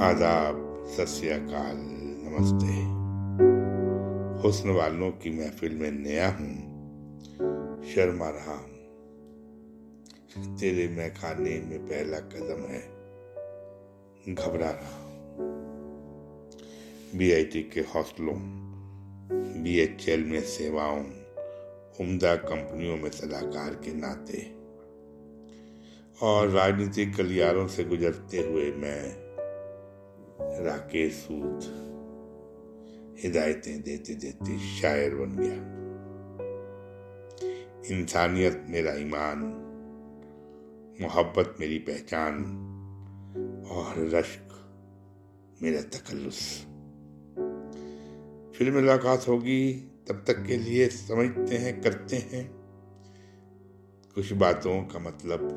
आदाब सत्याकाल नमस्ते। हुस्न वालों की महफिल में नया हूँ, शर्मा रहा हूँ। तेरे मैं खाने में पहला कदम है, घबरा रहा बीआईटी के हौसलों बीएचएल में सेवाओं, उम्दा कंपनियों में सलाहकार के नाते। और राजनीतिक गलियारों से गुजरते हुए मैं राकेश सूद। हिदायतें देते देते शायर बन गया। इंसानियत मेरा ईमान, मोहब्बत मेरी पहचान, और रश्क मेरा तकल्लुस। फिर मुलाकात होगी, तब तक के लिए समझते हैं, करते हैं। कुछ बातों का मतलब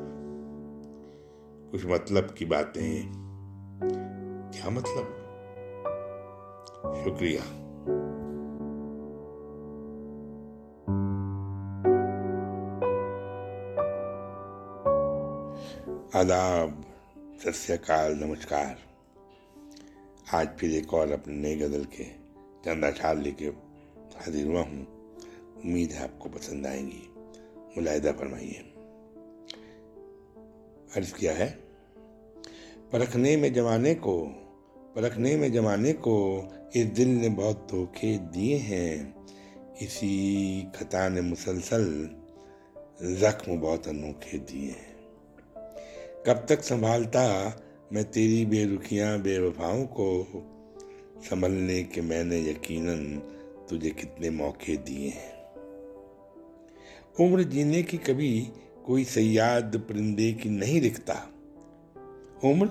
कुछ मतलब की बातें क्या मतलब? शुक्रिया। आदाब, सत्यकाल, नमस्कार। आज फिर एक और अपने नई गज़ल के चंदा छाल लेके हाजिर हुआ हूँ। उम्मीद है आपको पसंद आएँगी। मुलायदा फरमाइए। अर्ज़ किया है, परखने में जमाने को परखने में जमाने को इस दिल ने बहुत धोखे दिए हैं। इसी खता ने मुसलसल जख्म बहुत अनोखे दिए हैं। कब तक संभालता मैं तेरी बेरुखियाँ, बेवफाओं को संभलने के मैंने यकीनन तुझे कितने मौके दिए हैं। उम्र जीने की कभी कोई सयाद परिंदे की नहीं दिखता। उम्र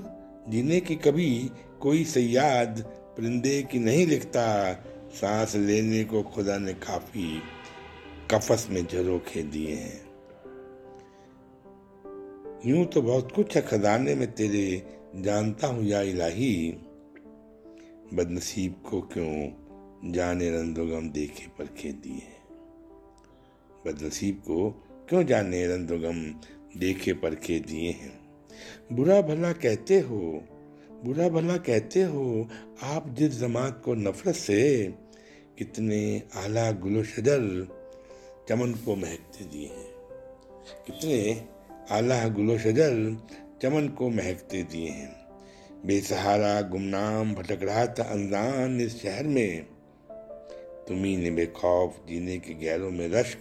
जीने की कभी कोई सयाद परिंदे की नहीं लिखता। सांस लेने को खुदा ने काफ़ी कफस में झरोखे दिए हैं। यूँ तो बहुत कुछ है खजाने में तेरे, जानता हूँ या इलाही। बदनसीब को क्यों जाने रंदोगम देखे परखे दिए बदनसीब को क्यों जाने रंदोगम देखे पर परखे दिए हैं? बुरा भला कहते हो बुरा भला कहते हो? आप जिस जमात को नफरत से कितने आला गुलो शजर चमन को महकते दिए हैं। कितने आला गुलो शजर चमन को महकते दिए हैं। बेसहारा गुमनाम भटक रहा था अनजान इस शहर में। तुम्ही ने बेखौफ जीने के गैरों में रश्क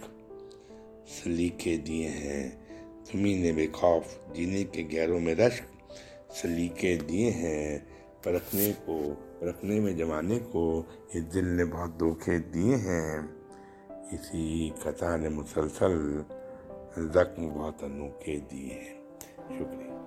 सलीके दिए हैं। तुम्ही ने बेखौफ जीने के गैरों में रश्क सलीके दिए हैं, परखने को, परखने में, जमाने को इस दिल ने बहुत धोखे दिए हैं। इसी कथा ने मुसलसल जख्म बहुत अनोखे दिए हैं। शुक्रिया।